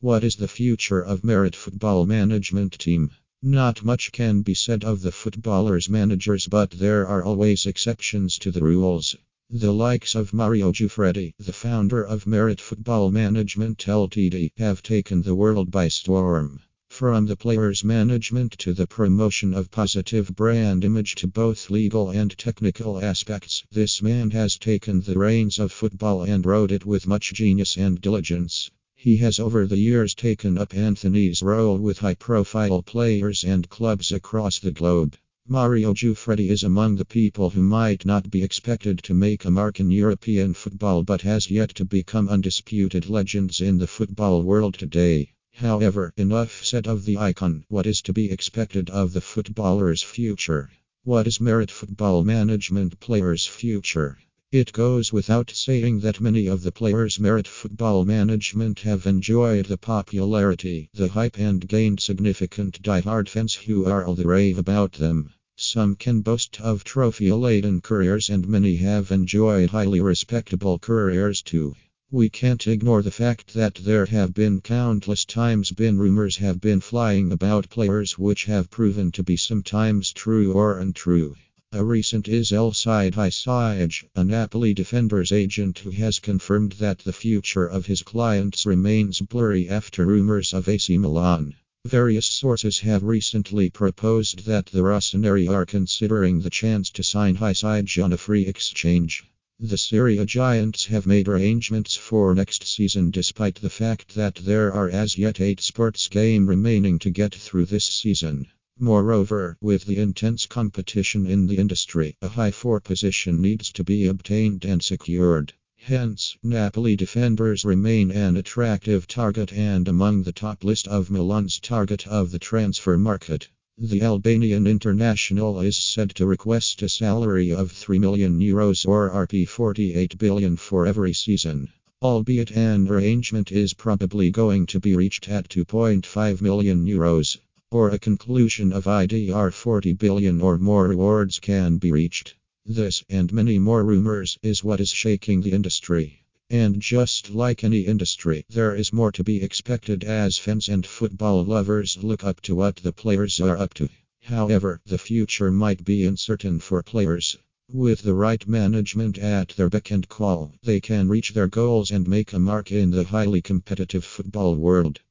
What is the future of Merit Football Management Team? Not much can be said of the footballers' managers, but there are always exceptions to the rules. The likes of Mario Giuffredi, the founder of Merit Football Management Ltd, have taken the world by storm. From the players' management to the promotion of positive brand image to both legal and technical aspects, this man has taken the reins of football and rode it with much genius and diligence. He has over the years taken up Anthony's role with high profile players and clubs across the globe. Mario Giuffredi is among the people who might not be expected to make a mark in European football but has yet to become undisputed legends in the football world today. However, enough said of the icon. What is to be expected of the footballer's future? What is Merit Football Management player's future? It goes without saying that many of the players Merit Football Management have enjoyed the popularity, the hype, and gained significant die-hard fans who are all the rave about them. Some can boast of trophy laden careers, and many have enjoyed highly respectable careers too. We can't ignore the fact that there have been countless times been rumors have been flying about players which have proven to be sometimes true or untrue. A recent is Elseid Hysaj, a Napoli defender's agent who has confirmed that the future of his clients remains blurry after rumors of AC Milan. Various sources have recently proposed that the Rossoneri are considering the chance to sign Hysaj on a free exchange. The Serie A Giants have made arrangements for next season despite the fact that there are as yet eight sports games remaining to get through this season. Moreover, with the intense competition in the industry, a high four position needs to be obtained and secured. Hence, Napoli defenders remain an attractive target and among the top list of Milan's target of the transfer market. The Albanian international is said to request a salary of 3 million euros or Rp 48 billion for every season. Albeit an arrangement is probably going to be reached at 2.5 million euros or a conclusion of IDR 40 billion or more rewards can be reached. This and many more rumors is what is shaking the industry. And just like any industry, there is more to be expected as fans and football lovers look up to what the players are up to. However, the future might be uncertain for players. With the right management at their beck and call, they can reach their goals and make a mark in the highly competitive football world.